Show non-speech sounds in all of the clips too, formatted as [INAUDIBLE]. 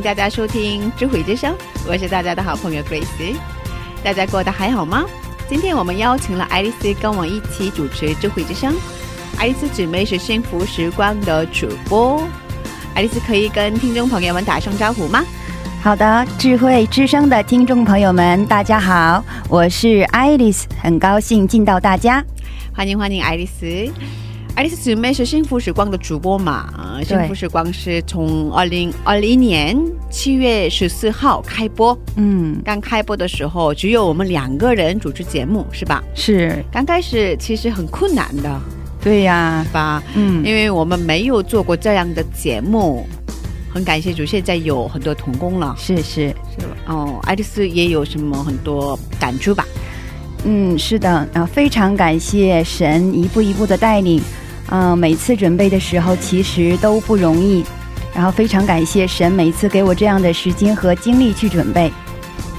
迎大家收听智慧之声，我是大家的好朋友 Grace。大家过得还好吗？今天我们邀请了爱丽丝跟我一起主持智慧之声。爱丽丝姊妹是幸福时光的主播，爱丽丝可以跟听众朋友们打声招呼吗？好的，智慧之声的听众朋友们，大家好，我是爱丽丝，很高兴见到大家。欢迎欢迎，爱丽丝。爱丽丝姊妹是幸福时光的主播嘛？呃幸福时光是从二零二零年七月十四号开播。嗯，刚开播的时候，只有我们两个人主持节目，是吧？是刚开始其实很困难的，对呀、吧？嗯，因为我们没有做过这样的节目。很感谢主，现在有很多童工了，是是，是吧？哦，爱丽丝也有什么很多感触吧？嗯，是的，啊，非常感谢神一步一步的带领，嗯、每次准备的时候其实都不容易，然后非常感谢神每次给我这样的时间和精力去准备，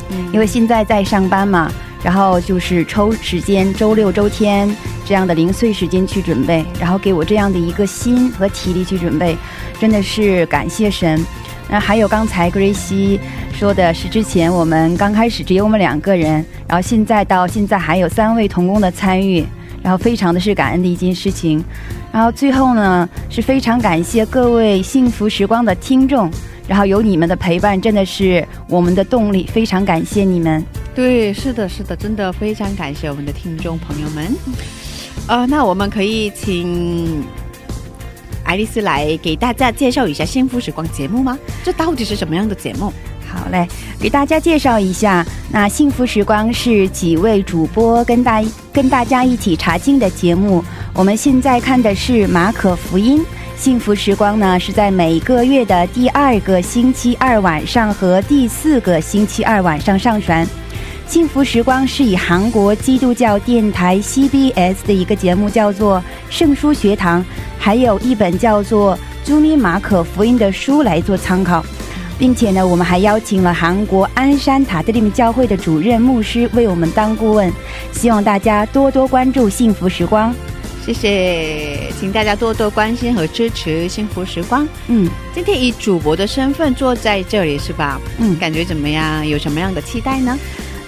嗯。因为现在在上班嘛，然后就是抽时间，周六周天这样的零碎时间去准备，然后给我这样的一个心和体力去准备，真的是感谢神。那还有刚才格瑞西说的是，之前我们刚开始只有我们两个人，然后现在到现在还有三位童工的参与，然后非常的是感恩的一件事情。然后最后呢，是非常感谢各位幸福时光的听众，然后有你们的陪伴，真的是我们的动力，非常感谢你们。对，是的，是的，真的非常感谢我们的听众朋友们。呃，那我们可以请爱丽丝来给大家介绍一下《幸福时光》节目吗？这到底是什么样的节目？好嘞，给大家介绍一下，那幸福时光是几位主播跟大跟大家一起查经的节目。我们现在看的是马可福音。幸福时光呢是在每个月的第二个星期二晚上和第四个星期二晚上上传。幸福时光是以韩国基督教电台 CBS 的一个节目叫做《圣书学堂》，还有一本叫做《朱尼马可福音》的书来做参考。并且呢，我们还邀请了韩国鞍山塔特利姆教会的主任牧师为我们当顾问，希望大家多多关注幸福时光。谢谢，请大家多多关心和支持《幸福时光》。嗯今天以主播的身份坐在这里是吧？嗯感觉怎么样？有什么样的期待呢？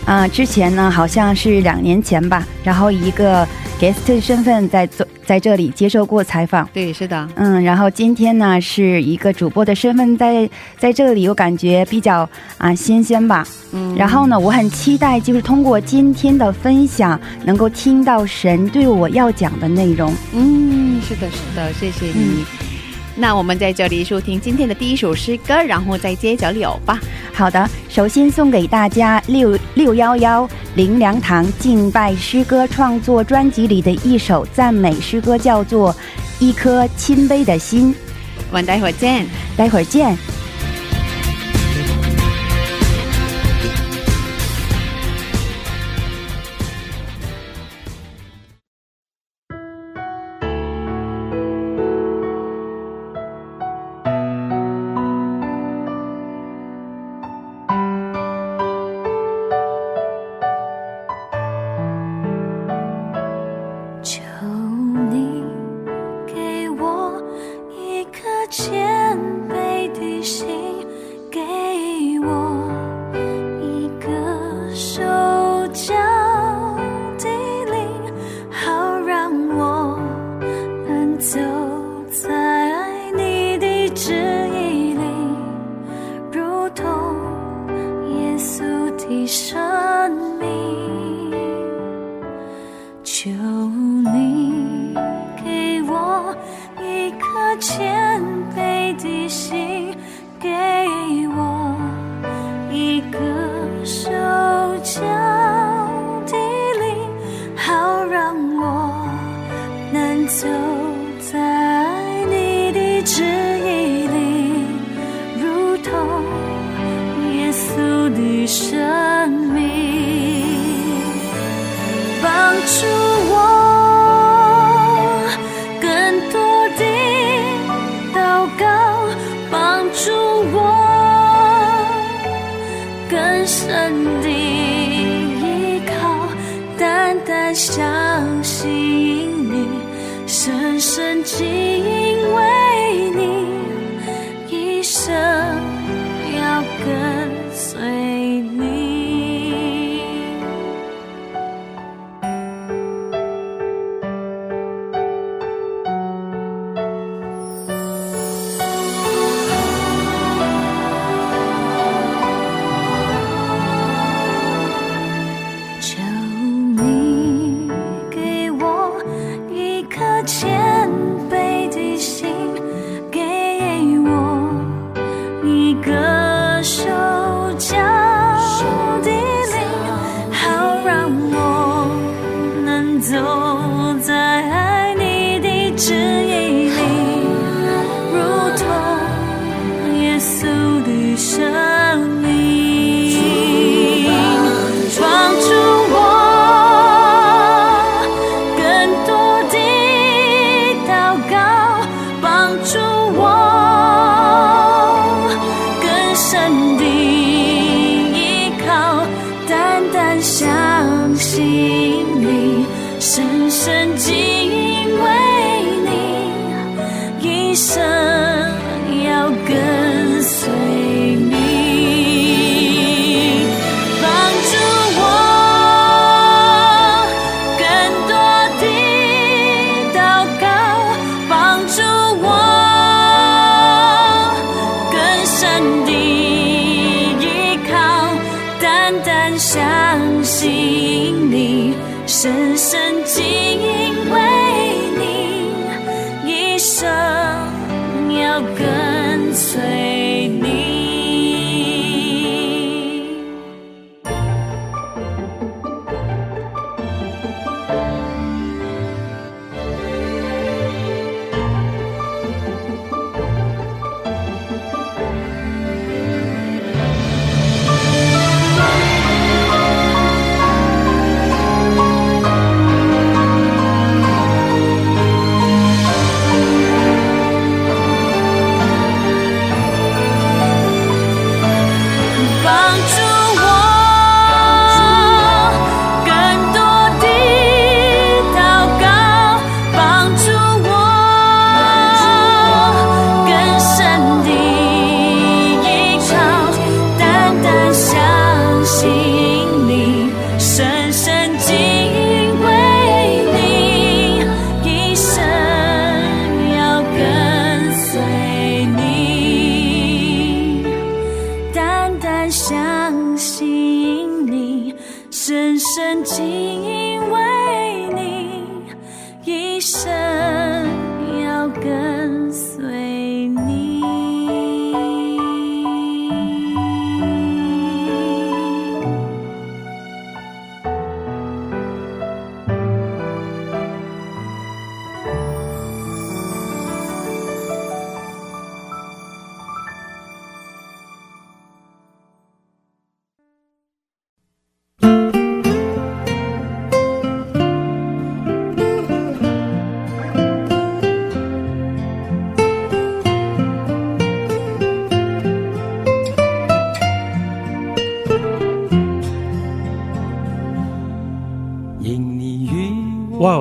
啊、之前呢好像是两年前吧，然后一个 guest 身份在做在这里接受过采访。对，是的，嗯，然后今天呢是一个主播的身份在在这里，我感觉比较啊、新鲜吧。嗯然后呢，我很期待就是通过今天的分享，能够听到神对我要讲的内容。嗯，是的，是的，谢谢你。那我们在这里收听今天的第一首诗歌，然后再接着聊吧。好的，首先送给大家六六幺幺林良堂敬拜诗歌创作专辑里的一首赞美诗歌，叫做《一颗谦卑的心》。我们待会儿见。待会儿见。走。吸引你，深深敬畏你，一生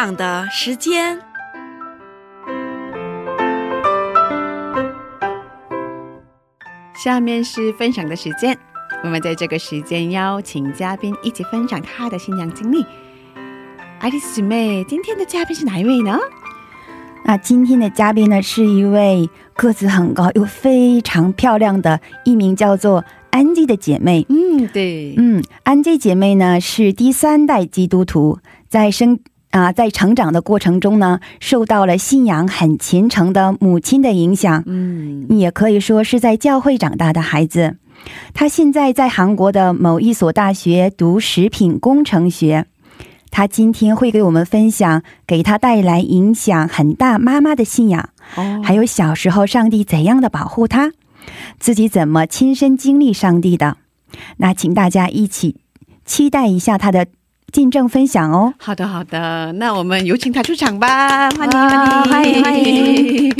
享的时间。下面是分享的时间，我们在这个时间邀请嘉宾一起分享他的新娘经历。爱丽丝姐妹，今天的嘉宾是哪一位呢？那今天的嘉宾呢，是一位个子很高又非常漂亮的一名叫做安吉的姐妹。嗯，对，嗯，安吉姐妹呢是第三代基督徒，在生啊、在成长的过程中呢，受到了信仰很虔诚的母亲的影响，嗯也可以说是在教会长大的孩子。他现在在韩国的某一所大学读食品工程学。他今天会给我们分享给他带来影响很大妈妈的信仰，哦还有小时候上帝怎样的保护他，自己怎么亲身经历上帝的。那请大家一起期待一下他的见证分享哦。好的，好的，那我们有请他出场吧，欢迎，哇欢迎，欢迎！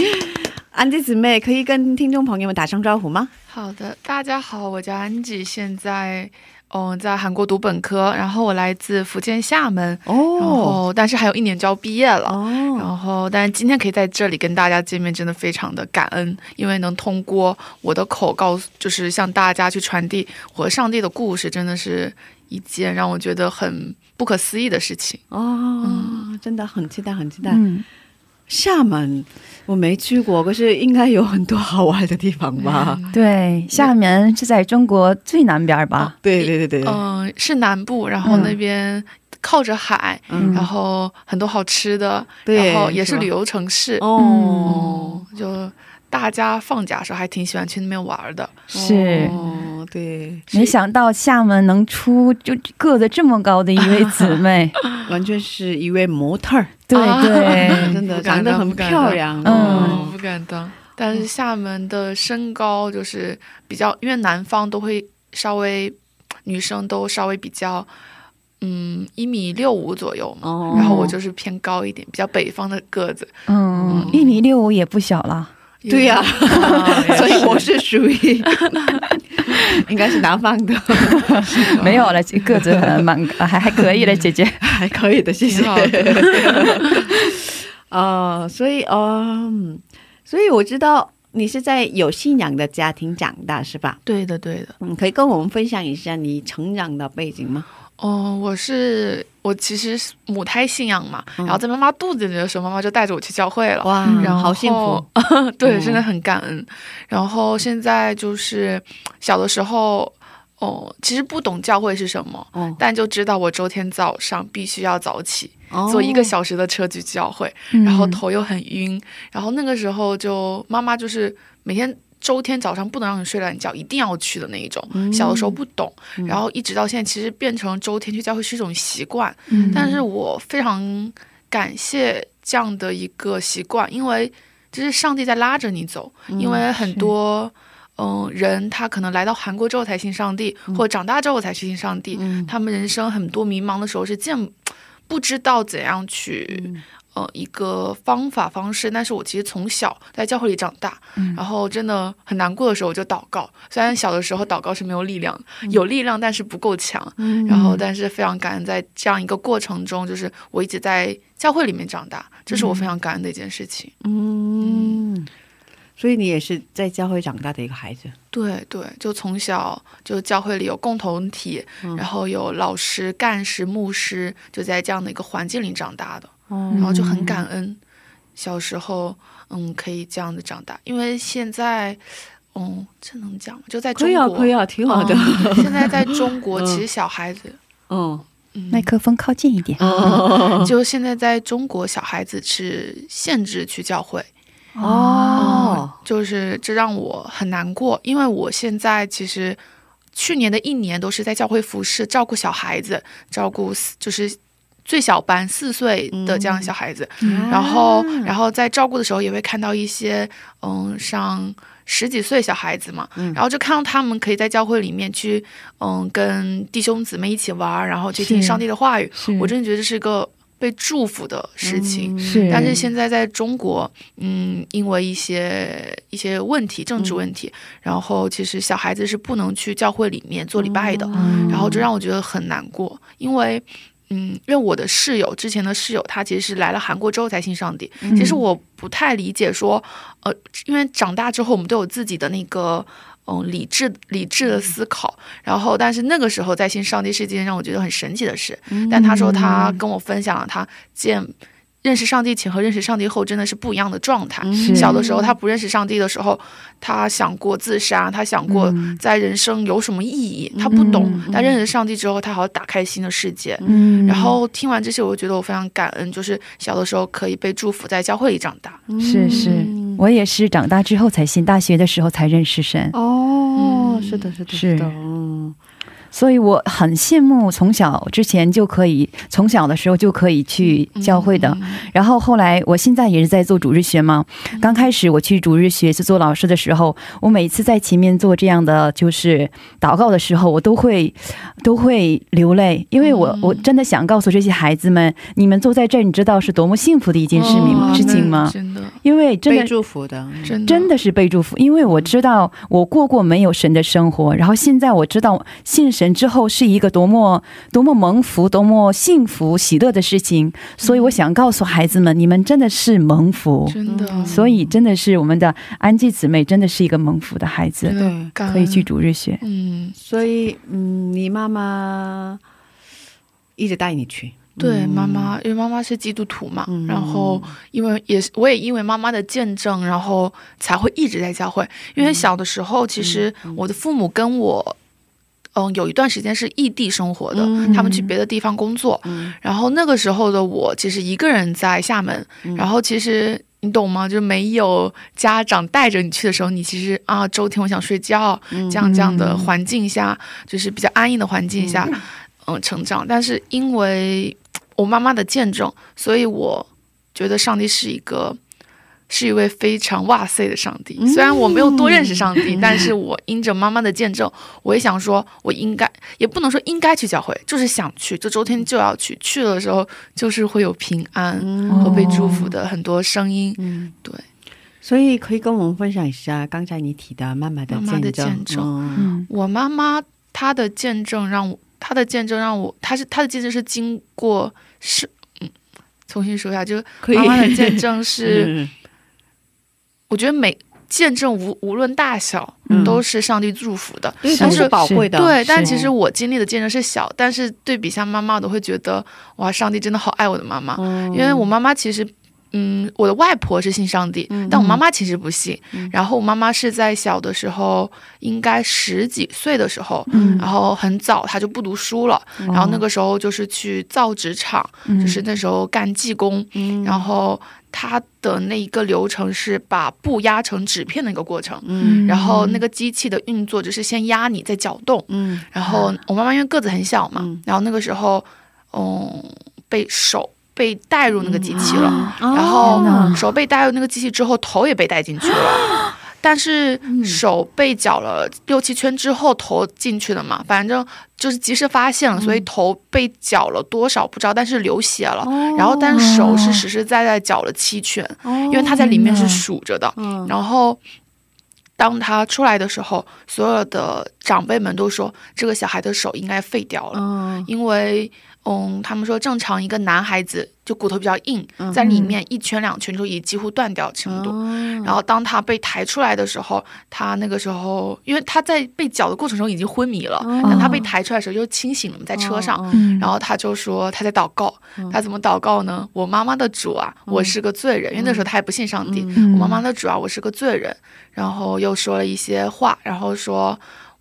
安吉姊妹可以跟听众朋友们打声招呼吗？好的，大家好，我叫安吉，现在嗯在韩国读本科，然后我来自福建厦门，然哦后但是还有一年就要毕业了。哦，然后，但是今天可以在这里跟大家见面，真的非常的感恩，因为能通过我的口告诉，就是向大家去传递我和上帝的故事，真的是一件让我觉得很不可思议的事情。哦，真的很期待，很期待。嗯，厦门我没去过，可是应该有很多好玩的地方吧？对，厦门是在中国最南边吧？对对对对，嗯、是南部，然后嗯那边靠着海，嗯然后很多好吃的，对然后也是旅游城市。哦哦，就大家放假的时候还挺喜欢去那边玩的。是。哦，对，没想到厦门能出就个子这么高的一位姊 [LAUGHS] 妹，完全是一位模特儿，对啊对，真的长得很不敢当漂亮。嗯哦，不敢当。但是厦门的身高就是比较，因为南方都会稍微女生都稍微比较，嗯，一米六五左右嘛。哦然后我就是偏高一点，比较北方的个子。嗯，一米六五也不小了，对呀、啊 [LAUGHS] 所以 [LAUGHS] 我是属于 [LAUGHS] 应该是南方的，没有了，这个子很蛮还还可以的，姐姐。还可以的，谢谢挺好的。呃，所以嗯，所以我知道你是在有信仰的家庭长大，是吧？对的，对的。嗯，可以跟我们分享一下你成长的背景吗？哦，我是我其实是母胎信仰嘛，嗯然后在妈妈肚子里的时候，妈妈就带着我去教会了。哇，然后好幸福！[LAUGHS] 对，嗯真的很感恩。然后现在就是小的时候，哦，其实不懂教会是什么，哦，但就知道我周天早上必须要早起，哦坐一个小时的车去教会，嗯然后头又很晕。然后那个时候就妈妈就是每天。周天早上不能让你睡懒觉，一定要去的那一种。嗯小的时候不懂，嗯然后一直到现在，其实变成周天去教会是一种习惯。嗯但是我非常感谢这样的一个习惯，因为这是上帝在拉着你走。嗯因为很多嗯、人他可能来到韩国之后才信上帝，或者长大之后才去信上帝，嗯他们人生很多迷茫的时候是见不知道怎样去。嗯呃，一个方法方式，但是我其实从小在教会里长大，嗯然后真的很难过的时候我就祷告。虽然小的时候祷告是没有力量的，有力量但是不够强，嗯然后，但是非常感恩，在这样一个过程中，就是我一直在教会里面长大，这是我非常感恩的一件事情。嗯，所以你也是在教会长大的一个孩子。对对，就从小就教会里有共同体，嗯然后有老师、干事、牧师，就在这样的一个环境里长大的，哦然后就很感恩，小时候嗯可以这样子长大，因为现在。嗯，这能讲吗？就在中可以啊，国，可以啊，挺好的。嗯现在在中国，[LAUGHS] 嗯其实小孩子，嗯，嗯，麦克风靠近一点。哦 [LAUGHS] 就现在在中国，小孩子是限制去教会，哦，就是这让我很难过，因为我现在其实去年的一年都是在教会服侍，照顾小孩子，照顾就是最小班四岁的这样小孩子，嗯。然后啊。然后在照顾的时候也会看到一些嗯上。十几岁小孩子嘛，嗯。然后就看到他们可以在教会里面去，嗯，跟弟兄姊妹一起玩，然后去听上帝的话语。我真的觉得这是一个被祝福的事情。嗯。是。但是现在在中国，嗯，因为一些一些问题，政治问题，然后其实小孩子是不能去教会里面做礼拜的，嗯然后这让我觉得很难过，因为。嗯，因为我的室友之前的室友，他其实是来了韩国之后才信上帝。嗯其实我不太理解说，呃，因为长大之后我们都有自己的那个。嗯，理智理智的思考，然后，但是那个时候在信上帝是一件让我觉得很神奇的事。但他说他跟我分享了他见认识上帝前和认识上帝后真的是不一样的状态。小的时候他不认识上帝的时候，他想过自杀，他想过嗯。在人生有什么意义，他不懂。嗯。但认识上帝之后，他好像打开新的世界。嗯。然后听完这些，我觉得我非常感恩，就是小的时候可以被祝福在教会里长大。是是，嗯。我也是长大之后才信，大学的时候才认识神，哦，嗯。是的，是的，是的，嗯所以我很羡慕从小之前就可以，从小的时候就可以去教会的。嗯然后后来，我现在也是在做主日学嘛。刚开始我去主日学是做老师的时候，我每次在前面做这样的就是祷告的时候，我都会都会流泪，因为我、嗯我真的想告诉这些孩子们，你们坐在这儿，你知道是多么幸福的一件事情、哦事情吗？真的，因为真的被祝福的，真的，真的是被祝福，因为我知道我过过没有神的生活，然后现在我知道信神之后是一个多么多么蒙福、多么幸福、喜乐的事情，所以我想告诉孩子们，你们真的是蒙福，真的，嗯所以真的是我们的安吉姊妹真的是一个蒙福的孩子对可以去主日学。嗯，所以嗯，你妈妈一直带你去，对，嗯。妈妈，因为妈妈是基督徒嘛，嗯。然后因为也是我也因为妈妈的见证，然后才会一直在教会。因为小的时候，其实我的父母跟我。嗯，有一段时间是异地生活的，嗯他们去别的地方工作，嗯然后那个时候的我其实一个人在厦门，嗯然后其实你懂吗？就没有家长带着你去的时候，你其实啊周天我想睡觉，嗯这样这样的环境下，就是比较安逸的环境下，嗯、成长。但是因为我妈妈的见证，所以我觉得上帝是一个。是一位非常哇塞的上帝，虽然我没有多认识上帝，但是我因着妈妈的见证，我也想说，我应该也不能说应该去教会，就是想去，就周天就要去。去了的时候，就是会有平安和被祝福的很多声音。嗯，对。所以可以跟我们分享一下刚才你提的妈妈的妈妈的见证，我妈妈她的见证让我，她的见证让我，她是她的见证是经过是嗯，重新说一下，就是妈妈的 [LAUGHS] 见证是，嗯我觉得每见证无无论大小、嗯都是上帝祝福的。对，但是都是宝贵的，对，但其实我经历的见证是小，但是对比下妈妈，我都会觉得哇，上帝真的好爱我的妈妈，嗯因为我妈妈其实。嗯，我的外婆是信上帝，嗯但我妈妈其实不信。嗯然后我妈妈是在小的时候，应该十几岁的时候，嗯然后很早她就不读书了，然后那个时候就是去造纸厂，嗯就是那时候干技工，嗯然后她的那一个流程是把布压成纸片的一个过程，嗯。然后那个机器的运作就是先压你，再搅动，嗯。然后我妈妈因为个子很小嘛，嗯。然后那个时候，嗯，被手被带入那个机器了，嗯。然后手被带入那个机器之后，头也被带进去了。但是手被绞了六七圈之后，头进去了嘛，反正就是及时发现了，所以头被绞了多少不知道，但是流血了。然后，但是手是实实在在绞了七圈，因为他在里面是数着的。嗯然后，当他出来的时候，所有的长辈们都说这个小孩的手应该废掉了，嗯因为嗯，他们说正常一个男孩子就骨头比较硬，嗯在里面一圈两圈就已几乎断掉程度。嗯然后当他被抬出来的时候，他那个时候，因为他在被绞的过程中已经昏迷了，哦但他被抬出来的时候又清醒了，在车上。然后他就说他在祷告，他怎么祷告呢？我妈妈的主啊，我是个罪人，因为那时候他还不信上帝。嗯我妈妈的主啊，我是个罪人。然后又说了一些话，然后说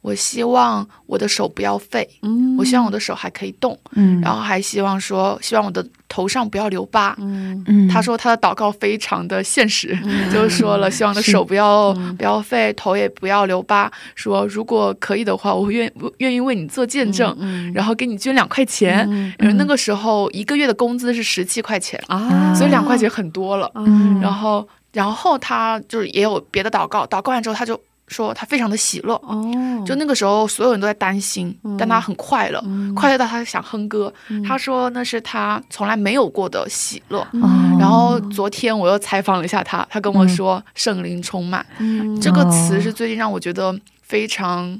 我希望我的手不要废，嗯。我希望我的手还可以动，嗯。然后还希望说希望我的头上不要留疤。嗯。嗯他说他的祷告非常的现实，[LAUGHS] 就是说了希望的手不要不要废，头也不要留疤。说如果可以的话，我愿愿意为你做见证，嗯然后给你捐两块钱。嗯因为那个时候一个月的工资是十七块钱，啊，所以两块钱很多了。嗯。然后然后他就是也有别的祷告，祷告完之后他就说他非常的喜乐。哦，就那个时候，所有人都在担心，嗯。但他很快乐，嗯。快乐到他想哼歌。嗯。他说那是他从来没有过的喜乐。哦然后昨天我又采访了一下他，他跟我说圣灵充满、嗯。这个词是最近让我觉得非常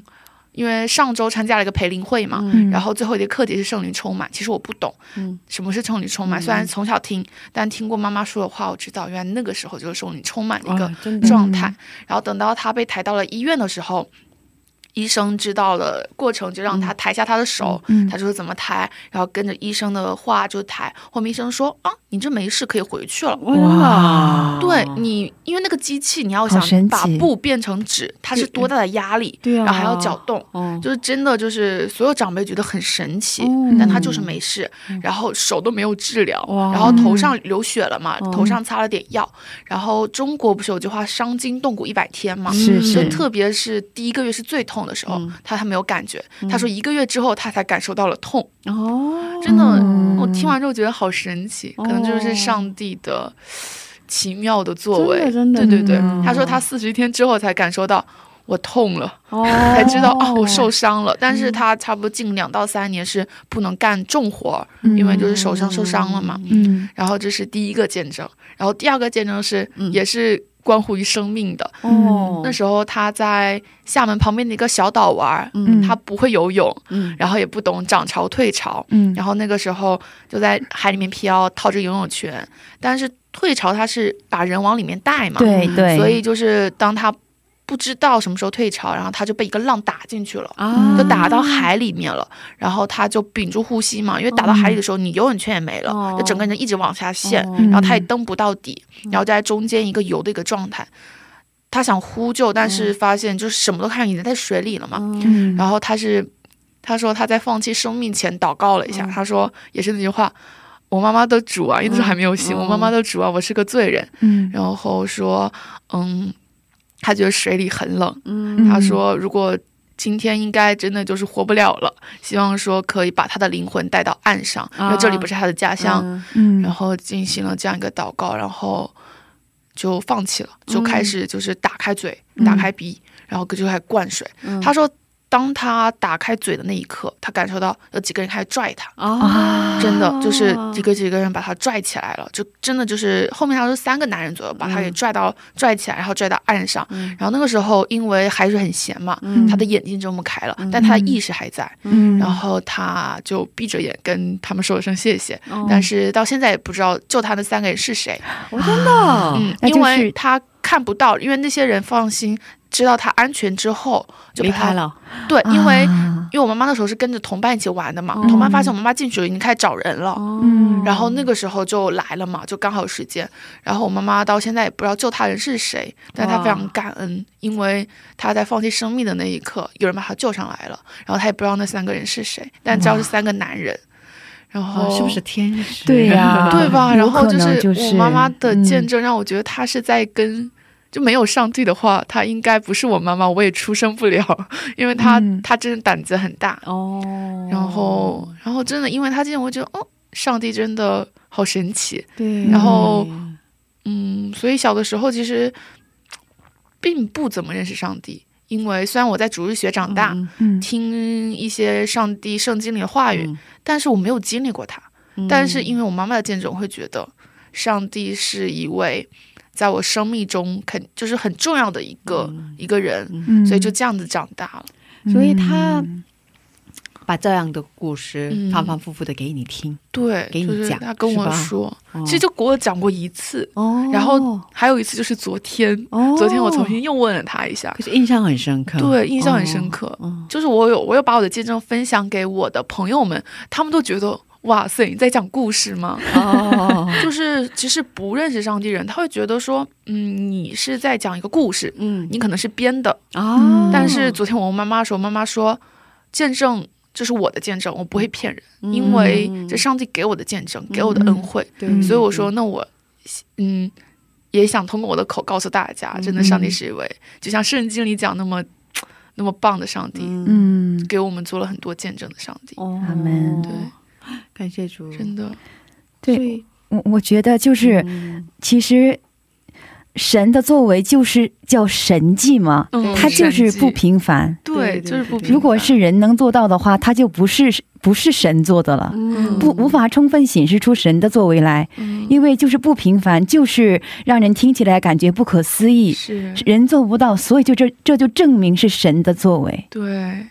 因为上周参加了一个培灵会嘛，嗯然后最后一节课题是圣灵充满。其实我不懂嗯什么是圣灵充满，虽然从小听，但听过妈妈说的话，我知道原来那个时候就是圣灵充满的一个状态。然后等到他被抬到了医院的时候，医生知道了过程，就让他抬下他的手，嗯他就说怎么抬，然后跟着医生的话就抬。后面医生说啊，你这没事，可以回去了。哇，对你，因为那个机器，你要想把布变成纸，它是多大的压力，对啊。然后还要搅动，哦，就是真的就是所有长辈觉得很神奇，哦。但他就是没事，然后手都没有治疗，然后头上流血了嘛，哦头上擦了点药，然后中国不是有句话“伤筋动骨一百天”嘛，是就是特别是第一个月是最痛的时候，嗯。他还没有感觉，他说一个月之后他才感受到了痛，哦，真的，嗯。我听完之后觉得好神奇，可能就是上帝的奇妙的作为，真的真的。对对对，嗯。他说他四十一天之后才感受到我痛了。哦。才知道啊，我受伤了。但是他差不多近两到三年是不能干重活儿，因为就是手上受伤了嘛。嗯。然后这是第一个见证，然后第二个见证是、嗯。也是关乎于生命的。哦，那时候他在厦门旁边的一个小岛玩儿，嗯。他不会游泳，嗯。然后也不懂涨潮退潮，嗯。然后那个时候就在海里面飘，套着游泳圈。但是退潮它是把人往里面带嘛，对对，所以就是当他不知道什么时候退潮，然后他就被一个浪打进去了。啊，就打到海里面了，然后他就屏住呼吸嘛，因为打到海里的时候，你游泳圈也没了，哦就整个人一直往下陷，哦然后他也蹬不到底，然后在中间一个游的一个状态，他想呼救，但是发现就是什么都看已经在水里了嘛，然后他是他说他在放弃生命前祷告了一下，他说也是那句话。我妈妈的主啊，因为那时候还没有醒。嗯我妈妈的主啊，我是个罪人。嗯然后说，嗯，他觉得水里很冷，嗯他说，如果今天应该真的就是活不了了，希望说可以把他的灵魂带到岸上，因为这里不是他的家乡。嗯嗯然后进行了这样一个祷告，然后就放弃了，就开始就是打开嘴、嗯打开鼻，然后就开始灌水。嗯他说，当他打开嘴的那一刻，他感受到有几个人开始拽他。啊，真的就是几个几个人把他拽起来了，就真的就是后面他说三个男人左右把他给拽到、拽起来，然后拽到岸上。嗯然后那个时候因为海水很咸嘛，嗯他的眼睛睁不开了，但他的意识还在。嗯然后他就闭着眼跟他们说了声谢谢，哦但是到现在也不知道救他的三个人是谁。我真的，嗯，因为他看不到，因为那些人放心知道他安全之后就离开。了，对，因为、啊因为我妈妈那时候是跟着同伴一起玩的嘛，哦同伴发现我妈妈进去了，已经开始找人了。嗯然后那个时候就来了嘛，就刚好有时间。然后我妈妈到现在也不知道救他人是谁，但她非常感恩，因为她在放弃生命的那一刻，有人把她救上来了。然后她也不知道那三个人是谁，但知道是三个男人。然后、哦，是不是天使？对呀 [LAUGHS] 对吧？然后就是我妈妈的见嗯证让我觉得她是在跟。就没有上帝的话，她应该不是我妈妈，我也出生不了，[LAUGHS] 因为她、嗯她真的胆子很大。哦，然后，然后真的，因为她这样，我觉得哦，上帝真的好神奇。对，然后嗯，所以小的时候其实并不怎么认识上帝，因为虽然我在主日学长大，嗯嗯听一些上帝圣经里的话语，嗯但是我没有经历过他。嗯但是因为我妈妈的见证，我会觉得上帝是一位在我生命中肯就是很重要的一个、一个人，嗯。所以就这样子长大了。所以他嗯把这样的故事嗯。反反复复的给你听，对，给你就是讲他跟我说，哦。其实就给我讲过一次，哦。然后还有一次就是昨天，哦。昨天我重新又问了他一下，可是印象很深刻，对，印象很深刻。哦。就是我有我有把我的见证分享给我的朋友们，他们都觉得哇塞，你在讲故事吗？[LAUGHS] 哦，[LAUGHS] 就是其实不认识上帝人，他会觉得说，嗯，你是在讲一个故事，嗯你可能是编的。啊，但是昨天我问妈妈的时候，妈妈说，见证这是我的见证，我不会骗人，因为这上帝给我的见证，给我的恩惠。对，嗯所以我说，那我嗯也想通过我的口告诉大家，真的上帝是一位，就像圣经里讲那么那么棒的上帝。嗯给我们做了很多见证的上帝，哦，阿门对，[LAUGHS] 感谢主，真的，对。我我觉得就是嗯。其实神的作为就是叫神迹嘛，嗯它就是不平凡。对，就是不对。平如果是人能做到的话，他就不是不是神做的了，嗯。不无法充分显示出神的作为来，嗯。因为就是不平凡，就是让人听起来感觉不可思议，是。人做不到，所以就这这就证明是神的作为。对。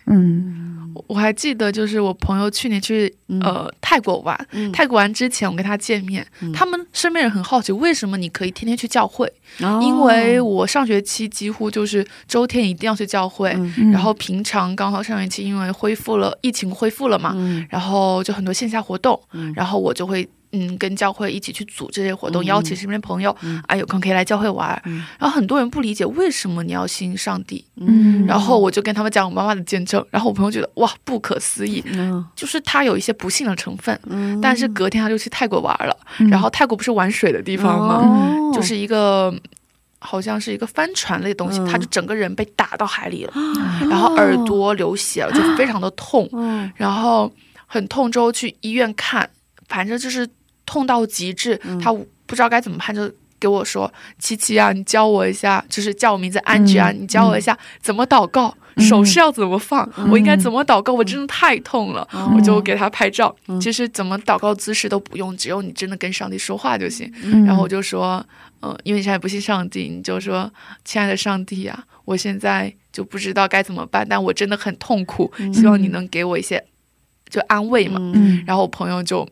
嗯我还记得，就是我朋友去年去呃泰国玩，嗯。泰国玩之前我跟他见面，他们身边人很好奇，为什么你可以天天去教会？哦。因为我上学期几乎就是周天一定要去教会，嗯。然后平常刚好上学期因为恢复了疫情恢复了嘛，嗯。然后就很多线下活动，嗯。然后我就会。嗯，跟教会一起去组织这些活动，嗯。邀请身边朋友，啊，有空可以来教会玩。嗯。然后很多人不理解为什么你要信上帝，嗯。然后我就跟他们讲我妈妈的见证，然后我朋友觉得哇不可思议，嗯。就是他有一些不幸的成分，嗯。但是隔天他就去泰国玩了，嗯。然后泰国不是玩水的地方吗？哦。就是一个好像是一个帆船类的东西，嗯。他就整个人被打到海里了，然后耳朵流血了，就非常的痛，嗯然后很痛之后去医院看，反正就是痛到极致，他不知道该怎么办，就给我说：“琪琪啊，你教我一下，就是叫我名字安吉啊，嗯你教我一下怎么祷告，嗯。手势要怎么放，我应该怎么祷告？我真的太痛了。哦。我就给他拍照，嗯。其实怎么祷告姿势都不用，只有你真的跟上帝说话就行。嗯。然后我就说，呃，因为你现在不信上帝，你就说，亲爱的上帝啊，我现在就不知道该怎么办，但我真的很痛苦，希望你能给我一些就安慰嘛。嗯。然后我朋友就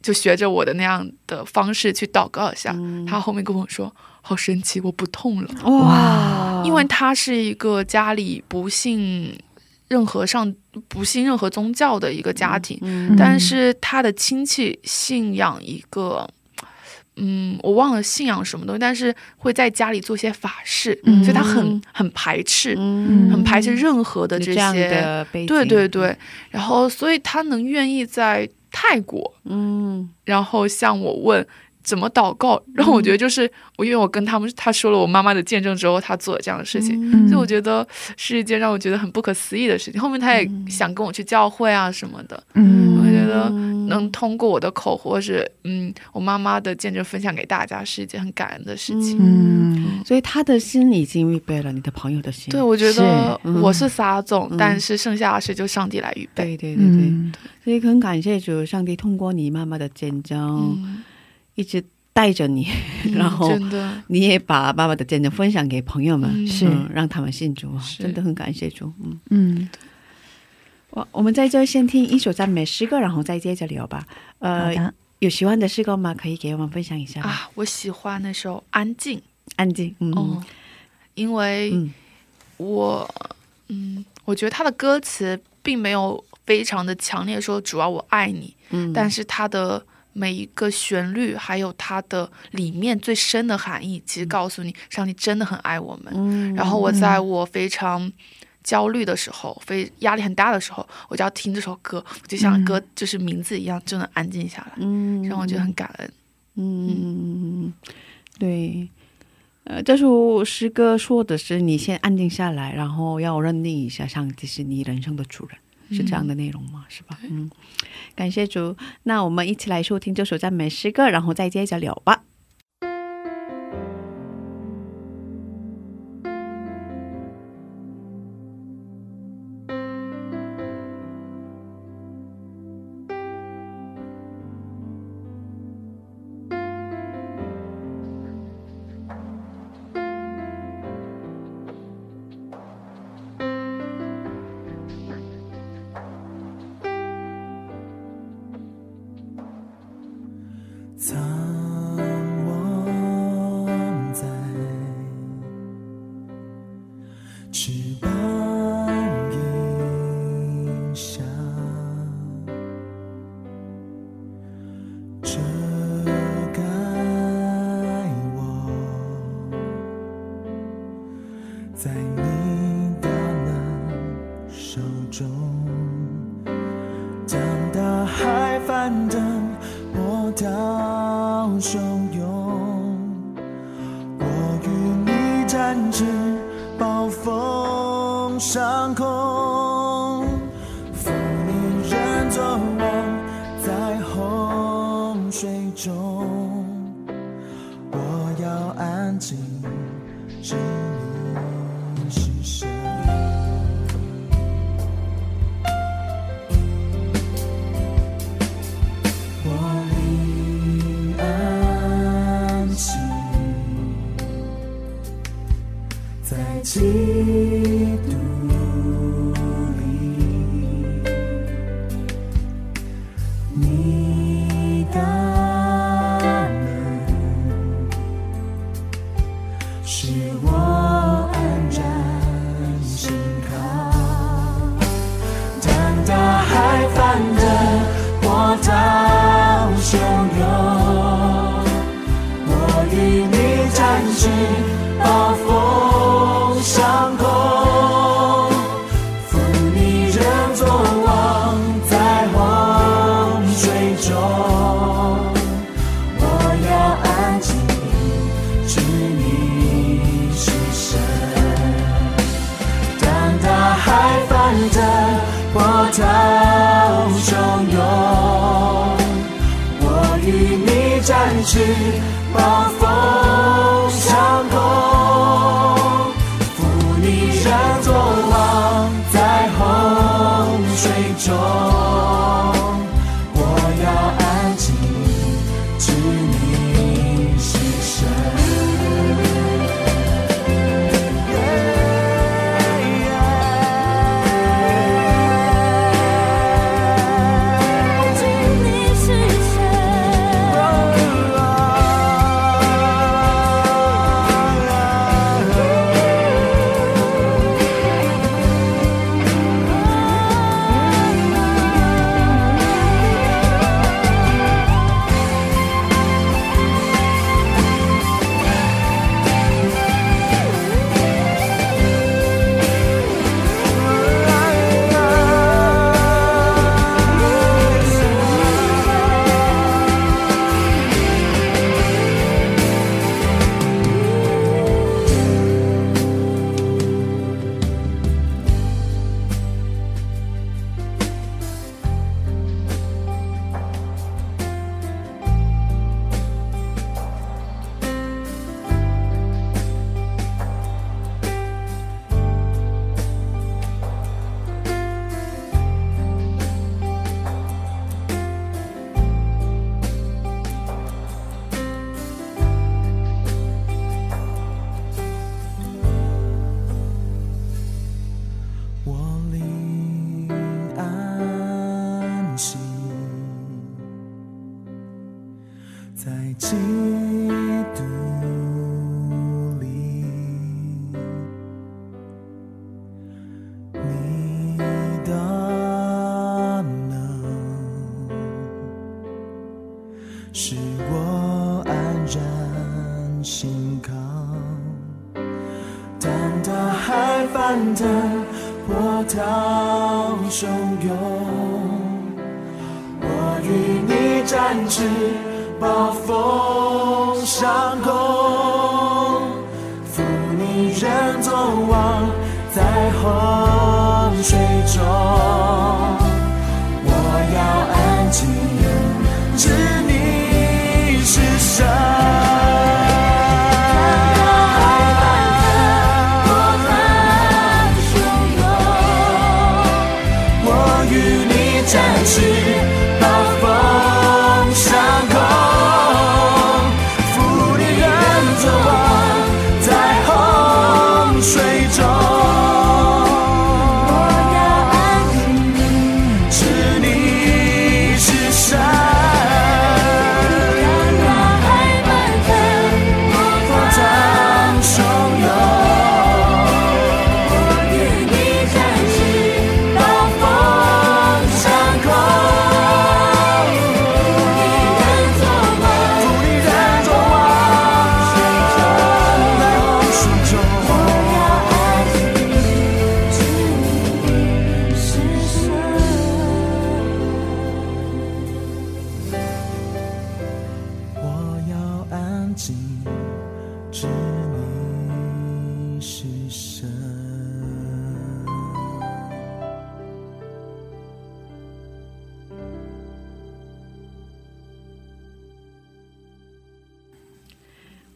就学着我的那样的方式去祷告一下，嗯。他后面跟我说，好神奇，我不痛了，哇。因为他是一个家里不信任何上不信任何宗教的一个家庭，嗯但是他的亲戚信仰一个，嗯，我忘了信仰什么东西，但是会在家里做些法事，嗯。所以他很很排斥，嗯。很排斥任何的这些，对对对，然后所以他能愿意在泰国，嗯然后向我问。怎么祷告？然后我觉得就是我，因为我跟他们他说了我妈妈的见证之后，他做了这样的事情，嗯。所以我觉得是一件让我觉得很不可思议的事情。后面他也想跟我去教会啊什么的，嗯。我觉得能通过我的口或是嗯我妈妈的见证分享给大家，是一件很感恩的事情。嗯。所以他的心已经预备了，你的朋友的心，对，我觉得我是撒种，嗯。但是剩下的事就上帝来预备。对对对对，嗯。所以很感谢主，上帝通过你妈妈的见证，嗯，一直带着你，嗯 [LAUGHS] 然后真的。你也把妈妈的见证分享给朋友们，嗯。是。嗯让他们信主啊，真的很感谢主。嗯，嗯。我我们在这先听一首赞美诗歌，然后再接着聊吧。呃，有喜欢的诗歌吗？可以给我们分享一下？啊，我喜欢那首《安静》安静，嗯。哦，因为嗯。我嗯，我觉得他的歌词并没有非常的强烈说主要我爱你，嗯，但是他的每一个旋律，还有它的里面最深的含义，其实告诉你，上帝真的很爱我们。嗯。然后我在我非常焦虑的时候，非压力很大的时候，我就要听这首歌，我就像歌就是名字一样，就能安静下来，嗯。让我觉得很感恩。嗯，对。呃，这首诗歌说的是你先安静下来，然后要认定一下上帝是你人生的主人，是这样的内容吗？是吧？嗯，感谢主。那我们一起来收听这首赞美诗歌，然后再接着聊吧。me.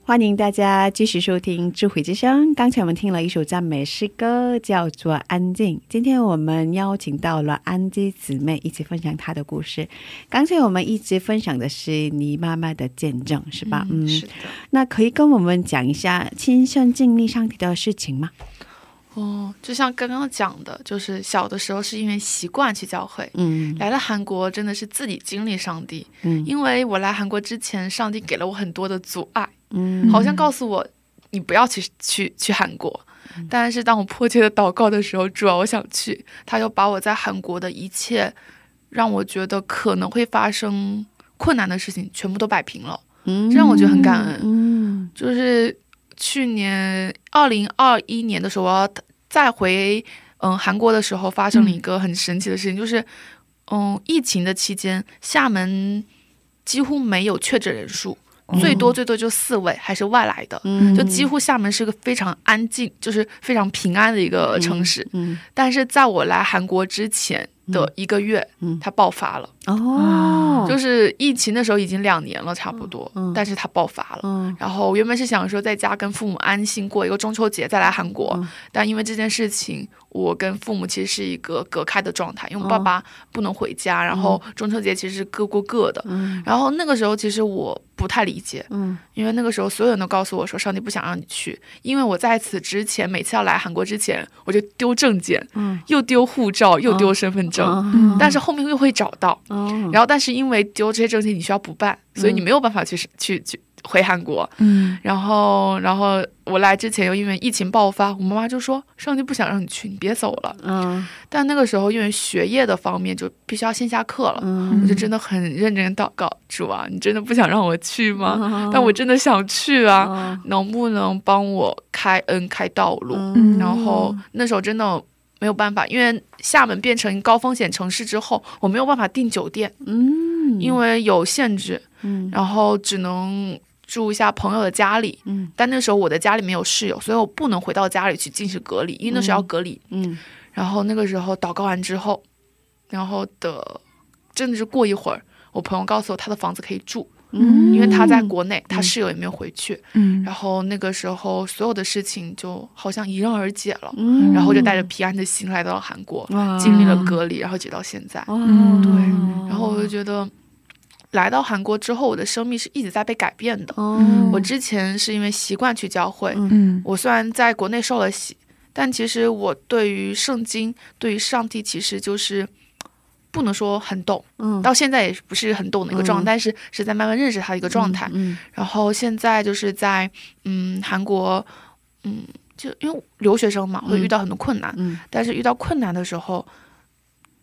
欢迎大家继续收听《智慧之声》。刚才我们听了一首赞美诗歌，叫做《安静》。今天我们邀请到了安吉姊妹一起分享她的故事。刚才我们一直分享的是你妈妈的见证，是吧？嗯，是的。那可以跟我们讲一下亲身经历上帝的事情吗？哦，就像刚刚讲的，就是小的时候是因为习惯去教会，嗯来了韩国真的是自己经历上帝。嗯因为我来韩国之前，上帝给了我很多的阻碍，嗯。好像告诉我你不要去去去韩国。但是当我迫切的祷告的时候，主啊，我想去，他又把我在韩国的一切让我觉得可能会发生困难的事情全部都摆平了。嗯。这让我觉得很感恩。嗯。就是去年二零二一年的时候，我要再回嗯韩国的时候，发生了一个很神奇的事情，就是嗯疫情的期间，厦门几乎没有确诊人数，最多最多就四位，还是外来的。嗯就几乎厦门是个非常安静，就是非常平安的一个城市。嗯但是在我来韩国之前的一个月，嗯。它爆发了。哦，就是疫情的时候已经两年了，差不多，嗯。但是它爆发了。嗯。然后我原本是想说在家跟父母安心过一个中秋节再来韩国，嗯。但因为这件事情，我跟父母其实是一个隔开的状态，因为爸爸不能回家，然后中秋节其实是各过各的。嗯。然后那个时候其实我不太理解，嗯。因为那个时候所有人都告诉我说上帝不想让你去，因为我在此之前每次要来韩国之前，我就丢证件，嗯。又丢护照，又丢身份证，嗯但是后面又会找到。哦然后，但是因为丢这些证件你需要补办，所以你没有办法去去去回韩国。嗯然后，然后我来之前又因为疫情爆发，我妈妈就说上帝不想让你去，你别走了。嗯但那个时候因为学业的方面就必须要线下课了，嗯我就真的很认真祷告，主啊，你真的不想让我去吗？嗯但我真的想去啊，哦能不能帮我开恩开道路？嗯然后那时候真的没有办法，因为厦门变成高风险城市之后，我没有办法订酒店，嗯，因为有限制，嗯然后只能住一下朋友的家里。嗯但那时候我的家里没有室友，所以我不能回到家里去进行隔离，因为那时候要隔离。嗯然后那个时候祷告完之后，然后的真的是过一会儿，我朋友告诉我他的房子可以住，嗯因为他在国内，他室友也没有回去。嗯然后那个时候所有的事情就好像迎刃而解了，嗯然后就带着平安的心来到了韩国，经历了隔离，然后直到现在。嗯对，然后我就觉得。来到韩国之后，我的生命是一直在被改变的。哦我之前是因为习惯去教会，嗯我虽然在国内受了洗，但其实我对于圣经、对于上帝，其实就是不能说很懂，嗯。到现在也不是很懂的一个状态，嗯。但是是在慢慢认识他的一个状态。嗯然后现在就是在嗯韩国，嗯，就因为留学生嘛，会遇到很多困难，嗯但是遇到困难的时候，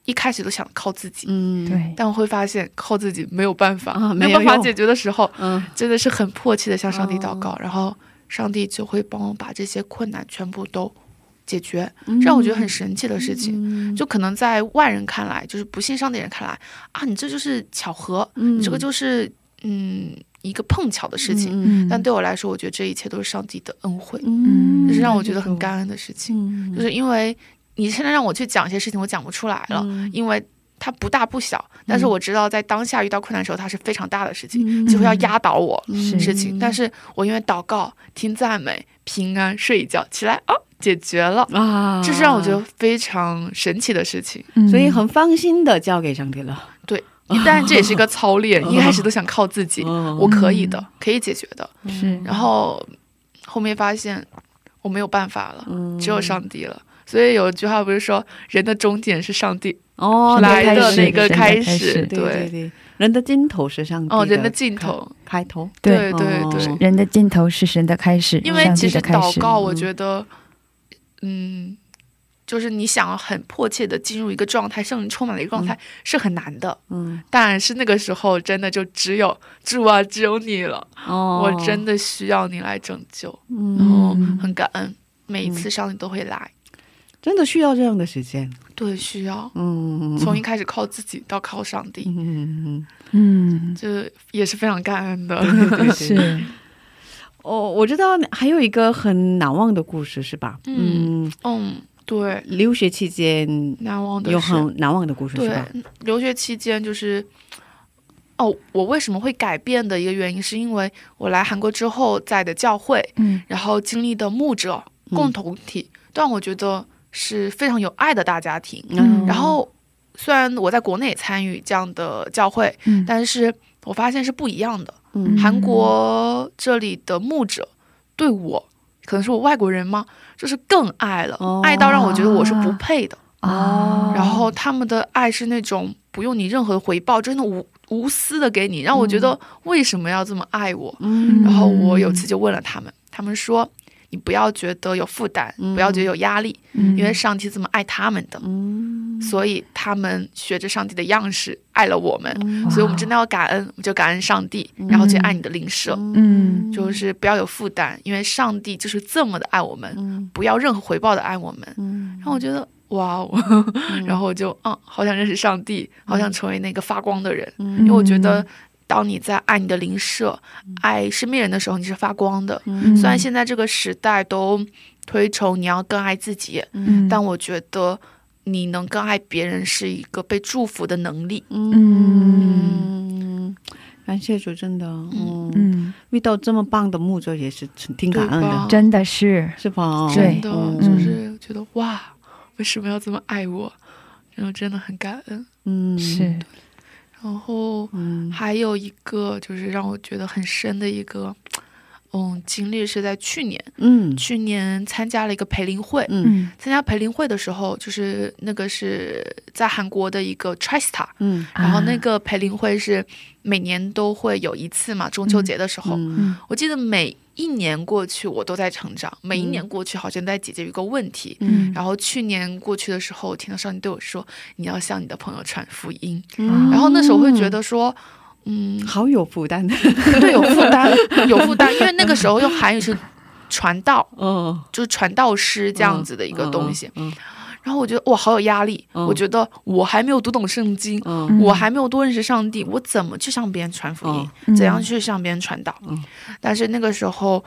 一开始都想靠自己。嗯对。但我会发现靠自己没有办法，啊没没有办法解决的时候，嗯。真的是很迫切的向上帝祷哦。告，然后上帝就会帮我把这些困难全部都解决，这让我觉得很神奇的事情。嗯。就可能在外人看来，就是不信上帝的人看来啊，你这就是巧合，这个就是嗯一个碰巧的事情。嗯但对我来说，我觉得这一切都是上帝的恩惠，嗯这是让我觉得很感恩的事情。嗯。就是因为你现在让我去讲一些事情，我讲不出来了，嗯。因为它不大不小，但是我知道在当下遇到困难的时候，它是非常大的事情，嗯。几乎要压倒我事情。但是我因为祷告、听赞美、平安睡一觉起来啊，解决了，啊，这是让我觉得非常神奇的事情。嗯。所以很放心的交给上帝了。对但这也是一个操练，[LAUGHS] 一开始都想靠自己，嗯我可以的，可以解决的。是。然后后面发现我没有办法了，嗯。只有上帝了。所以有句话不是说，人的终点是上帝哦来的那个开开始始，对对对，人的尽头是上帝哦，人的尽头，开头，对对对对。哦，人的尽头是神的开始，因为上其实帝的开始。祷告，我觉得，嗯，就是你想要很迫切的进入一个状态，圣灵充满的一个状态、是很难的。嗯。但是那个时候真的就只有主啊，只有你了，哦，我真的需要你来拯救，然后嗯很感恩，每一次上帝都会来。真的需要这样的时间。对，需要。嗯，从一开始靠自己到靠上帝，嗯嗯，这也是非常感恩的。对对对，是。哦，我知道还有一个很难忘的故事是吧？嗯嗯，对，留学期间难忘的有是很难忘的故事是对吧？，留学期间就是，哦，我为什么会改变的一个原因，是因为我来韩国之后在的教会，嗯。然后经历的牧者共同体，都让我觉得是非常有爱的大家庭。嗯然后虽然我在国内也参与这样的教会，嗯但是我发现是不一样的。嗯韩国这里的牧者对我，可能是我外国人吗？就是更爱了，哦爱到让我觉得我是不配的。啊，然后他们的爱是那种不用你任何的回报，真的无无私的给你，让我觉得为什么要这么爱我？嗯然后我有次就问了他们，他们说你不要觉得有负担，嗯不要觉得有压力，嗯。因为上帝这么爱他们的。嗯。所以他们学着上帝的样式爱了我们，嗯。所以我们真的要感恩，我们就感恩上帝，然后去爱你的邻舍，嗯。就是不要有负担，因为上帝就是这么的爱我们，嗯。不要任何回报的爱我们。嗯。然后我觉得哇哦，[LAUGHS] 然后我就嗯，好想认识上帝，好想成为那个发光的人，嗯。因为我觉得。当你在爱你的邻舍、爱身边人的时候，你是发光的。嗯。虽然现在这个时代都推崇你要更爱自己，嗯。但我觉得你能更爱别人是一个被祝福的能力。嗯，感谢主，真的，嗯，嗯，遇到这么棒的牧者也是挺感恩的，真的是，是吧？对真的嗯就是觉得哇，为什么要这么爱我？然后真的很感恩。嗯，是，然后嗯。还有一个就是让我觉得很深的一个，嗯，经历是在去年，嗯。去年参加了一个培林会。嗯。嗯。参加培林会的时候，就是那个是在韩国的一个 Trista，嗯。然后那啊。个培林会是每年都会有一次嘛，中秋节的时候，嗯。我记得每一年过去我都在成长，每一年过去好像在解决一个问题。嗯。然后去年过去的时候，我听到上帝对我说：“你要向你的朋友传福音。嗯。然后那时候我会觉得说，嗯，好有负担。的，对，有负担，[LAUGHS] 有负担，因为那个时候用韩语是传道，嗯，[LAUGHS] 就是传道师这样子的一个东西。嗯然后我觉得哇，好有压力。嗯。我觉得我还没有读懂圣经，嗯。我还没有多认识上帝，我怎么去向别人传福音？嗯。怎样去向别人传道？嗯。但是那个时候，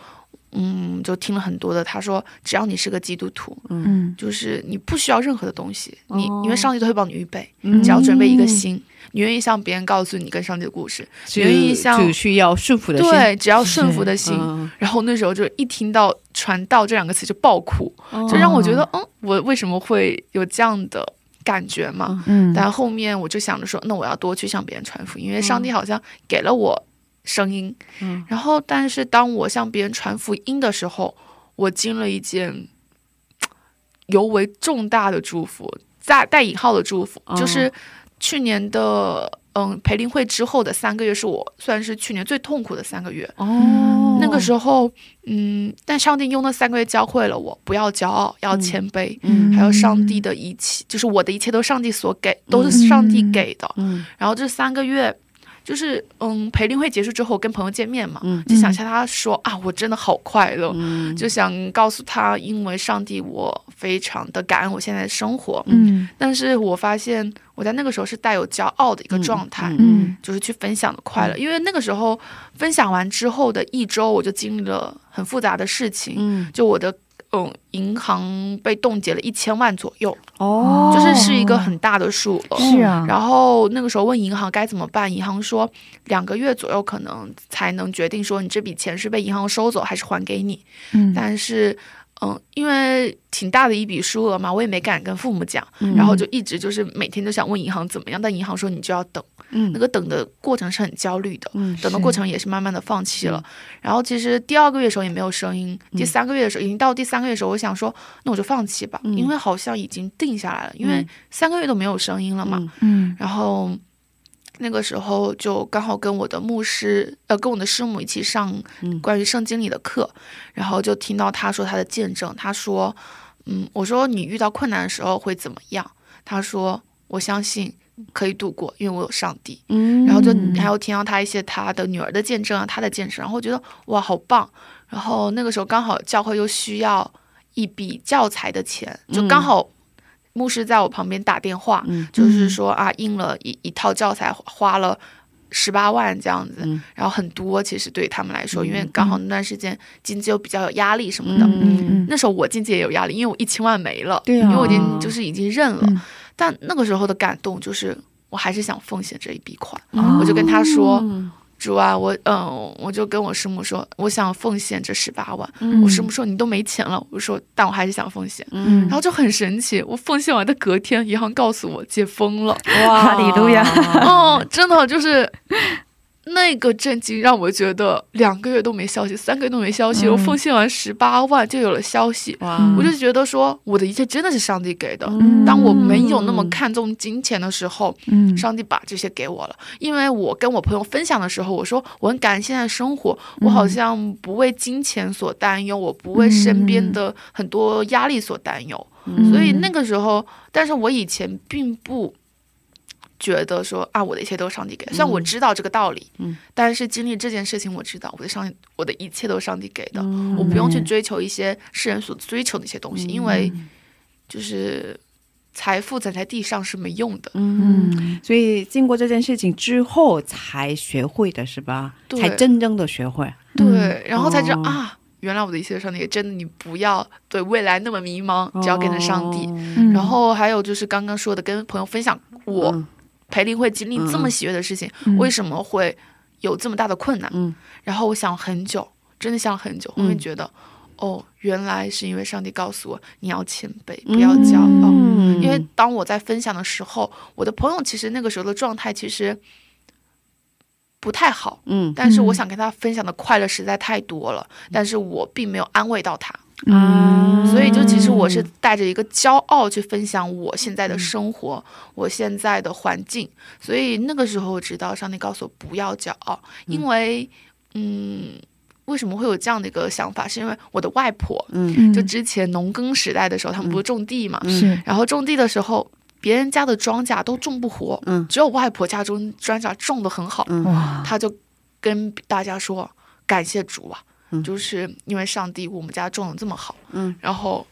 嗯，就听了很多的，他说只要你是个基督徒，嗯。就是你不需要任何的东西，你哦。因为上帝都会帮你预备，嗯。只要准备一个心，你愿意向别人告诉你跟上帝的故事，只愿意向只需要顺服的心，对，只要顺服 [LAUGHS] 的心。嗯。然后那时候就一听到“传道”这两个词就爆哭，就让我觉得，嗯，我为什么会有这样的感觉嘛？嗯，但后面我就想着说，那我要多去向别人传福音，因为上帝好像给了我声音。嗯。然后，但是当我向别人传福音的时候，我经了一件尤为重大的祝福，在带引号的祝福，哦。就是去年的嗯培灵会之后的三个月，是我算是去年最痛苦的三个月。哦，那个时候，嗯，但上帝用那三个月教会了我，不要骄傲，要谦卑，嗯。还有上帝的一切，就是我的一切都上帝所给，都是上帝给的。嗯。然后这三个月，就是嗯，培灵会结束之后跟朋友见面嘛，嗯就想向他说啊，我真的好快乐，嗯。就想告诉他，因为上帝，我非常的感恩我现在的生活。嗯。但是我发现我在那个时候是带有骄傲的一个状态。就是去分享的快乐，因为那个时候分享完之后的一周，我就经历了很复杂的事情，嗯。就我的嗯银行被冻结了一千万左右，哦，就是是一个很大的数额。是啊，然后那个时候问银行该怎么办，银行说两个月左右可能才能决定说你这笔钱是被银行收走还是还给你。嗯但是，嗯，因为挺大的一笔数额嘛，我也没敢跟父母讲，嗯然后就一直就是每天都想问银行怎么样，但银行说你就要等，嗯那个等的过程是很焦虑的。嗯等的过程也是慢慢的放弃了，然后其实第二个月的时候也没有声音，第三个月的时候已经到第三个月的时候，我想说那我就放弃吧，嗯因为好像已经定下来了，因为嗯三个月都没有声音了嘛。嗯嗯然后那个时候就刚好跟我的牧师，呃，跟我的师母一起上嗯关于圣经里的课，然后就听到他说他的见证，他说，嗯，我说你遇到困难的时候会怎么样？他说我相信可以度过，因为我有上帝。嗯然后就还有听到他一些他的女儿的见证啊，他的见证，然后我觉得哇好棒。然后那个时候刚好教会又需要一笔教材的钱，就刚好牧师在我旁边打电话，嗯就是说啊印了一一套教材花了。十八万这样子，嗯然后很多，其实对他们来说，因为刚好那段时间经济又比较有压力什么的。嗯那时候我经济也有压力，因为我一千万没了，对啊因为我已经就是已经认了。嗯但那个时候的感动就是，我还是想奉献这一笔款。哦我就跟他说嗯主啊，我嗯，我就跟我师母说，我想奉献这十八万。嗯我师母说你都没钱了，我说但我还是想奉献。嗯然后就很神奇，我奉献完的隔天，银行告诉我解封了。哇哈利路亚哦，真的就是那个震惊，让我觉得两个月都没消息，三个月都没消息，嗯我奉献完十八万就有了消息。我就觉得说，我的一切真的是上帝给的。嗯当我没有那么看重金钱的时候，嗯上帝把这些给我了。因为我跟我朋友分享的时候，我说我很感恩现在的生活，我好像不为金钱所担忧，我不为身边的很多压力所担忧。嗯所以那个时候，但是我以前并不觉得说啊，我的一切都是上帝给的。虽然我知道这个道理，嗯，但是经历这件事情，我知道我的上我的一切都是上帝给的，嗯。我不用去追求一些世人所追求的一些东西，因为就是财富攒在地上是没用的。嗯，所以经过这件事情之后才学会的是吧？对。才真正的学会。对，然后才知道、哦。啊，原来我的一切都是上帝给，真的你不要对未来那么迷茫，只要跟着上帝。哦。嗯然后还有就是刚刚说的，跟朋友分享我嗯培林会经历这么喜悦的事情，嗯。为什么会有这么大的困难？嗯。然后我想很久，真的想很久，后面觉得，哦，原来是因为上帝告诉我你要谦卑，不要骄傲。嗯。因为当我在分享的时候，我的朋友其实那个时候的状态其实不太好，嗯。但是我想跟他分享的快乐实在太多了，但是我并没有安慰到他，啊所以就其实我是带着一个骄傲去分享我现在的生活，我现在的环境，所以那个时候我知道上帝告诉我不要骄傲，因为嗯。为什么会有这样的一个想法？是因为我的外婆，嗯。就之前农耕时代的时候，他们不是种地嘛，是然后种地的时候，别人家的庄稼都种不活，嗯只有外婆家中庄稼种的很好，嗯，他就跟大家说感谢主啊，嗯。就是因为上帝我们家种的这么好，嗯，然后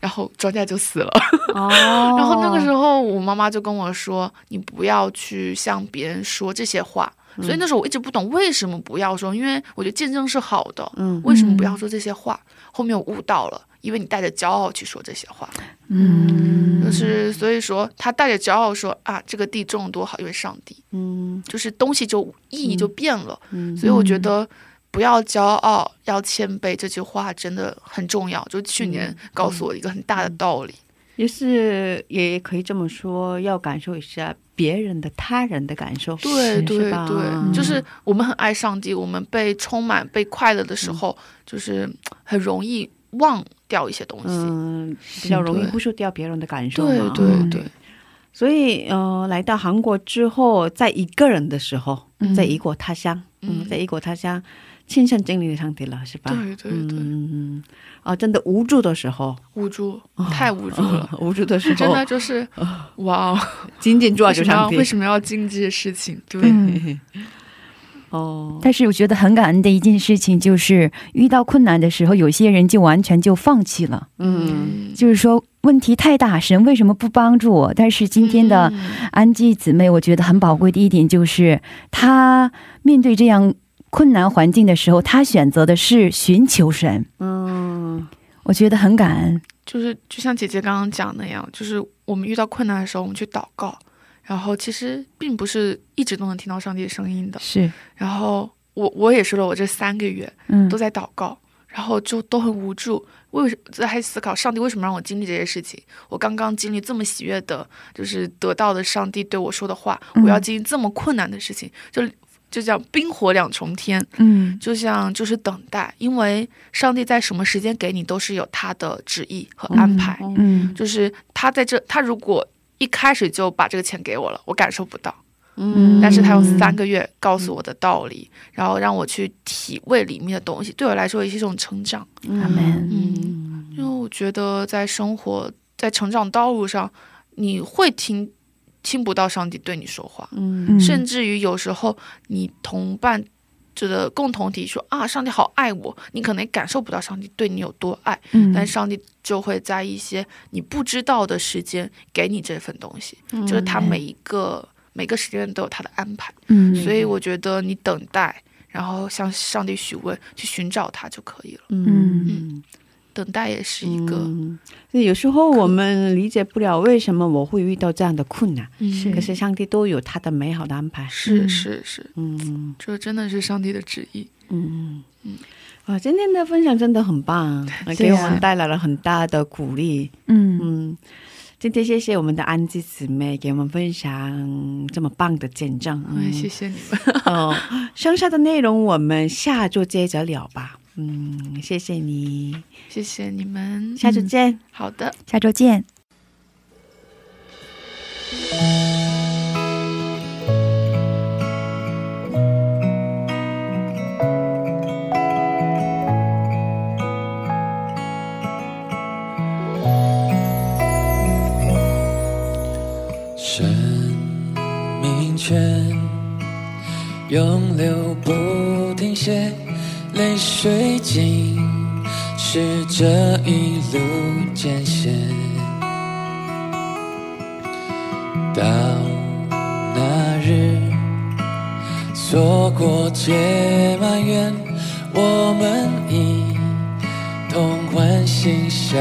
然后庄稼就死了，[LAUGHS] 哦，然后那个时候我妈妈就跟我说，你不要去向别人说这些话。所以那时候我一直不懂为什么不要说，因为我觉得见证是好的，嗯。为什么不要说这些话？后面我悟到了，因为你带着骄傲去说这些话，嗯。就是所以说他带着骄傲说啊，这个地种得多好，因为上帝，嗯。就是东西就意义就变了。嗯。所以我觉得不要骄傲，要谦卑，这句话真的很重要。就去年告诉我一个很大的道理。也是也可以这么说，要感受一下别人的、他人的感受，对对对，就是我们很爱上帝，我们被充满、被快乐的时候，就是很容易忘掉一些东西。嗯，比较容易忽视掉别人的感受对嘛。对嗯对，所以呃，来到韩国之后，在一个人的时候，嗯在异国他乡，嗯，嗯在异国他乡亲身经历的上帝了，是吧？对对对，嗯嗯啊，真的无助的时候，无助，太无助了。无助的时候，真的就是，[LAUGHS] 哇哦！紧紧抓住上帝。为什么要经历这些事情？对，嗯 [LAUGHS] 哦，但是我觉得很感恩的一件事情就是，遇到困难的时候，有些人就完全就放弃了，嗯就是说问题太大，神为什么不帮助我？但是今天的嗯安吉姊妹，我觉得很宝贵的一点就是，她面对这样困难环境的时候，他选择的是寻求神，嗯我觉得很感恩。就是就像姐姐刚刚讲那样，就是我们遇到困难的时候，我们去祷告，然后其实并不是一直都能听到上帝的声音的。是，然后我我也说了，我这三个月嗯都在祷告，然后就都很无助。为什在思考上帝为什么让我经历这些事情？我刚刚经历这么喜悦的，就是得到的上帝对我说的话，嗯我要经历这么困难的事情，就就叫冰火两重天。嗯就像就是等待，因为上帝在什么时间给你都是有他的旨意和安排。嗯就是他在这，他如果一开始就把这个钱给我了，我感受不到。嗯但是他用三个月告诉我的道理，然后让我去体味里面的东西，对我来说也是一种成长。嗯嗯因为我觉得在生活在成长道路上，你会听听不到上帝对你说话，甚至于有时候你同伴。这个共同体说啊，上帝好爱我，你可能也感受不到上帝对你有多爱，嗯。但上帝就会在一些你不知道的时间给你这份东西，就是他每一个每个时间都有他的安排，嗯。所以我觉得你等待，然后向上帝询问，去寻找他就可以了。嗯等待也是一个，嗯，所以有时候我们理解不了为什么我会遇到这样的困难，嗯是可是上帝都有他的美好的安排。是嗯是是，嗯这真的是上帝的旨意。嗯嗯，啊，今天的分享真的很棒，[LAUGHS] 给我们带来了很大的鼓励。嗯嗯，今天谢谢我们的安吉姊妹给我们分享这么棒的见证。谢谢你们，哦，剩下的内容我们下周接着聊吧。嗯，谢谢你，谢谢你们，下周见。好的。下周见。水晶，是这一路艰险。到那日，错过且埋怨，我们一同欢欣笑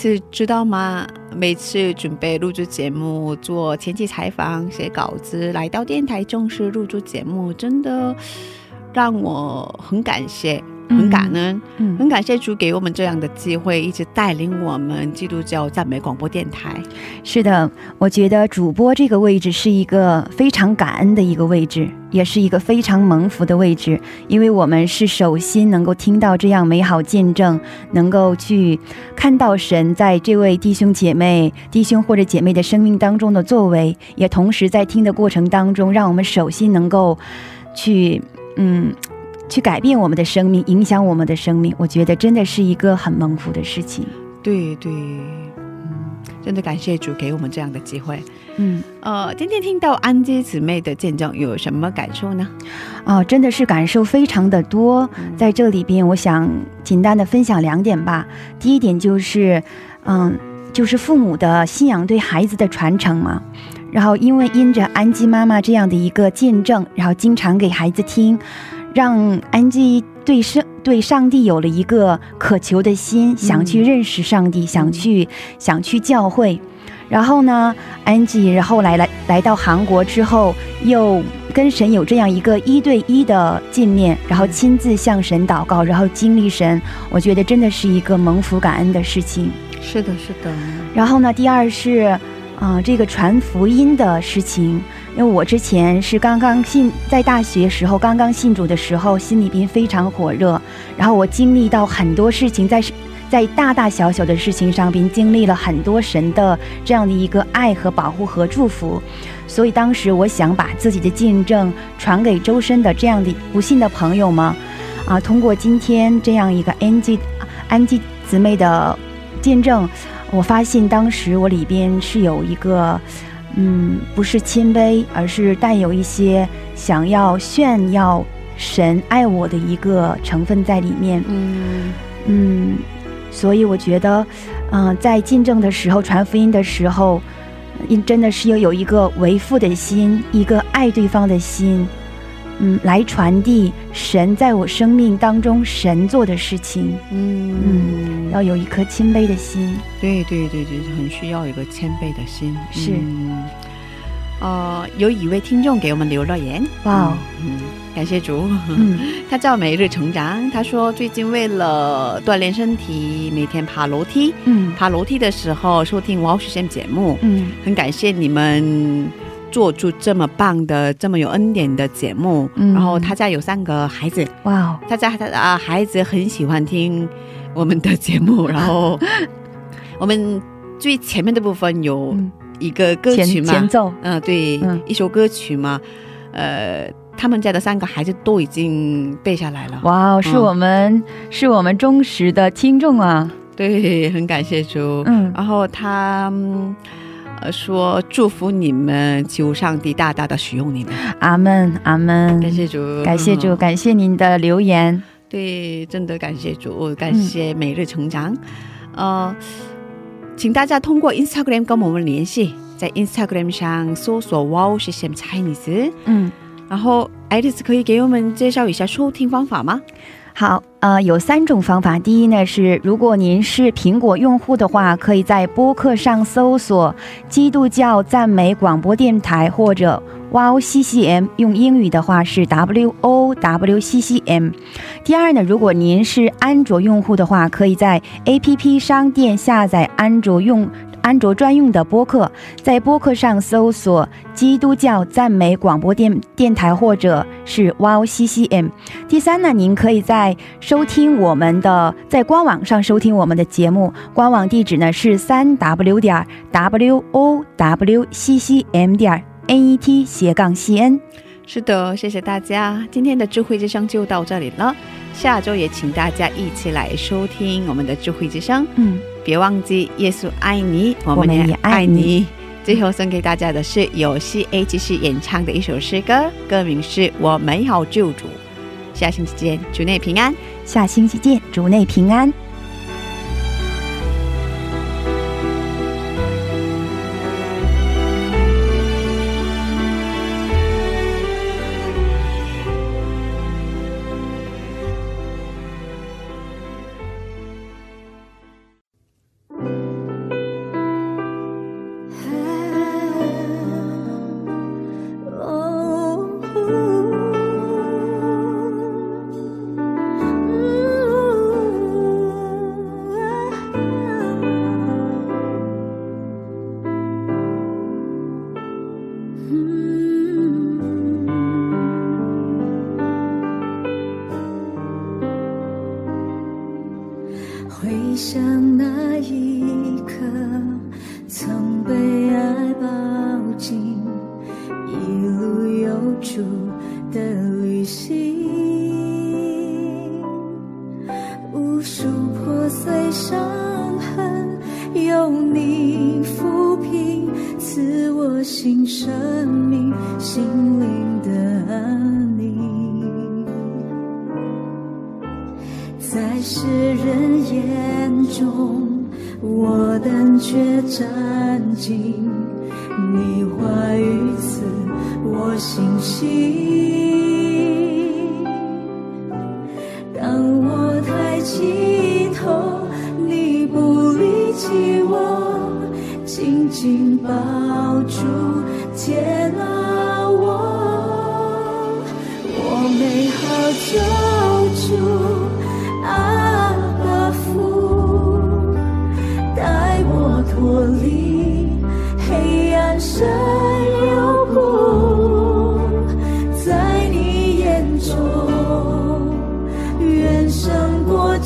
是知道吗？每次准备录制节目、做前期采访、写稿子，来到电台正式录制节目，真的让我很感谢、很感恩。嗯很感谢主给我们这样的机会，一直带领我们基督教赞美广播电台。是的，我觉得主播这个位置是一个非常感恩的一个位置，也是一个非常蒙福的位置，因为我们是手心能够听到这样美好见证，能够去看到神在这位弟兄姐妹、弟兄或者姐妹的生命当中的作为，也同时在听的过程当中，让我们手心能够去嗯，去改变我们的生命，影响我们的生命，我觉得真的是一个很蒙福的事情。对对，嗯，真的感谢主给我们这样的机会。嗯，呃，今天听到安吉姊妹的见证，有什么感受呢？啊，真的是感受非常的多。在这里边，我想简单的分享两点吧。第一点就是，嗯，就是父母的信仰对孩子的传承嘛。然后，因为因着安吉妈妈这样的一个见证，然后经常给孩子听，让安吉对上对上帝有了一个渴求的心，想去认识上帝，想去想去教会。然后呢，安吉然后来来来到韩国之后，又跟神有这样一个一对一的见面，然后亲自向神祷告，然后经历神，我觉得真的是一个蒙福感恩的事情。是的，是的，然后呢，第二是，啊、这个传福音的事情，因为我之前是刚刚信，在大学时候刚刚信主的时候，心里边非常火热，然后我经历到很多事情，在在大大小小的事情上边经历了很多神的这样的一个爱和保护和祝福，所以当时我想把自己的见证传给周身的这样的不信的朋友们，啊，通过今天这样一个安吉安吉姊妹的见证，我发现当时我里边是有一个，嗯，不是谦卑，而是带有一些想要炫耀神爱我的一个成分在里面。嗯嗯，所以我觉得，嗯、在见证的时候、传福音的时候，真的是要有一个为父的心，一个爱对方的心，嗯，来传递神在我生命当中神做的事情。嗯。要有一颗谦卑的心。对对对对，很需要一个谦卑的心。是。嗯。呃，有一位听众给我们留了言，哇哦。嗯，感谢主。嗯。[LAUGHS] 他叫每日成长，他说最近为了锻炼身体，每天爬楼梯，嗯。爬楼梯的时候收听 Wow 实现节目，嗯。很感谢你们做出这么棒的、这么有恩典的节目。嗯然后他家有三个孩子，哇哦，他家他啊孩子很喜欢听我们的节目，[LAUGHS] 然后我们最前面的部分有嗯一个歌曲嘛，前前奏，嗯、对，嗯一首歌曲嘛，呃，他们家的三个孩子都已经背下来了，哇哦，是嗯我们、是我们忠实的听众啊。对，很感谢主。嗯然后他。嗯呃，说祝福你们，求上帝大大的使用你们，阿门阿门，感谢主，感谢主，嗯感谢您的留言。对，真的感谢主，感谢每日成长。呃，请大家通过 Instagram 跟我们联系，在 Instagram 上搜索 “Wow 是 m Chinese”。嗯，然后爱丽丝可以给我们介绍一下收听方法吗？好，呃，有三种方法。第一呢是，如果您是苹果用户的话，可以在播客上搜索“基督教赞美广播电台”或者 “Wow CCM”，用英语的话是 “W O W C C M”。第二呢，如果您是安卓用户的话，可以在 APP 商店下载安卓用。安卓专用的播客，在播客上搜索“基督教赞美广播电电台”或者是 “Wow CCM”。第三呢，您可以在收听我们的在官网上收听我们的节目，官网地址呢是三 w 点 w o w c c m 点 n e t 斜杠 c n。是的，谢谢大家，今天的智慧之声就到这里了。下周也请大家一起来收听我们的智慧之声。嗯，别忘记耶稣爱你，我我们也爱你。最后送给大家的是由 C H C 演唱的一首诗歌，歌名是《我美好救主》。下星期见，主内平安。下星期见，主内平安。紧抱住，接纳我，我美好救主，阿爸父，带我脱离黑暗深幽谷，在你眼中远胜过。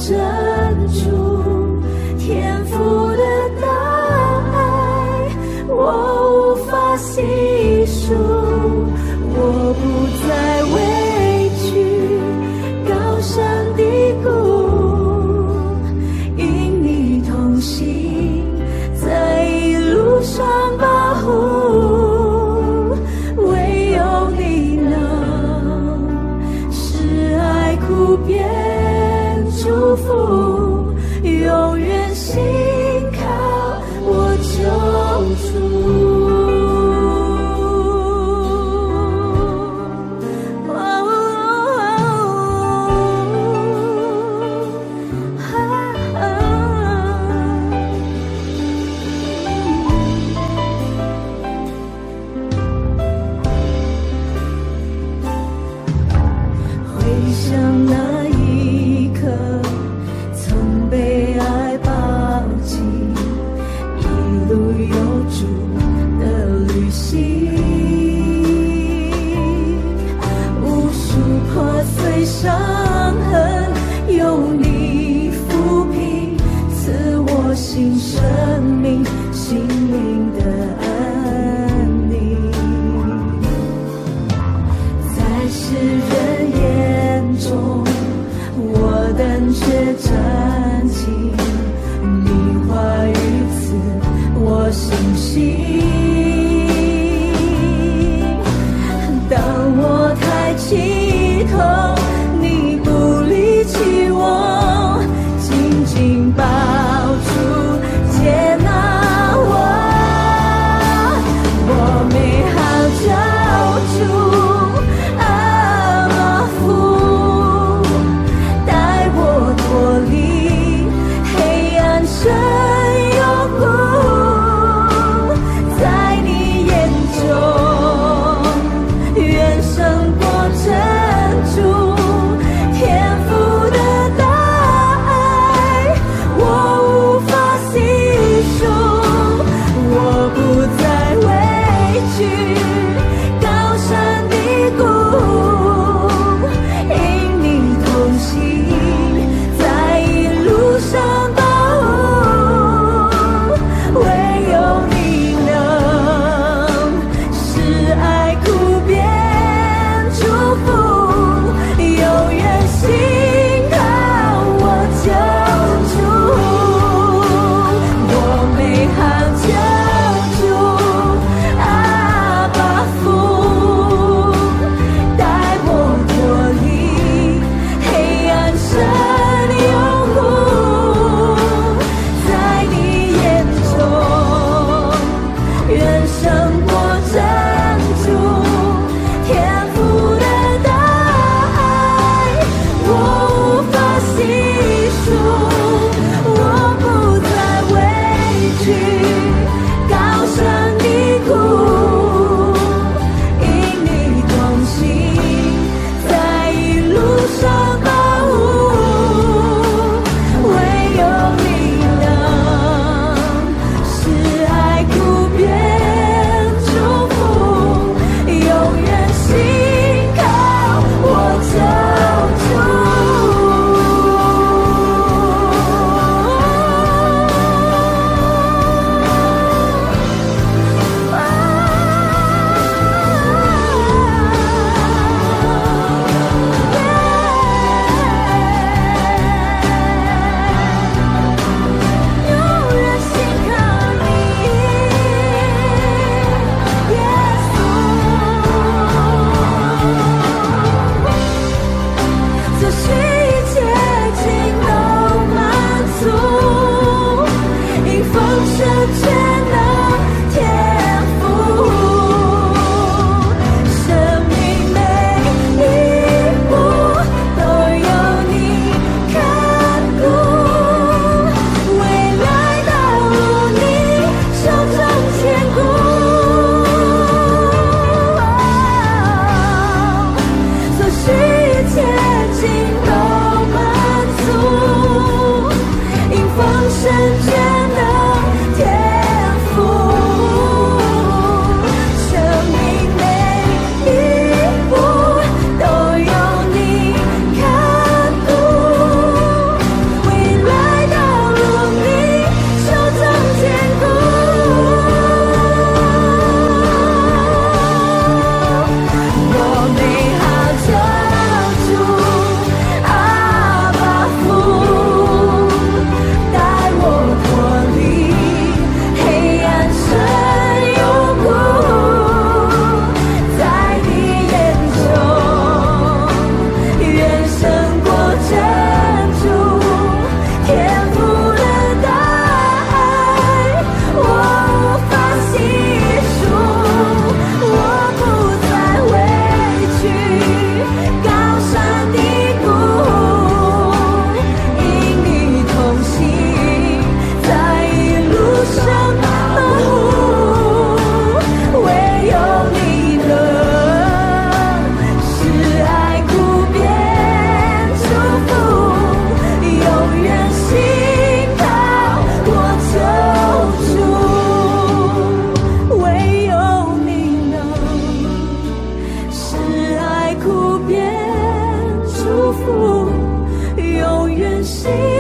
see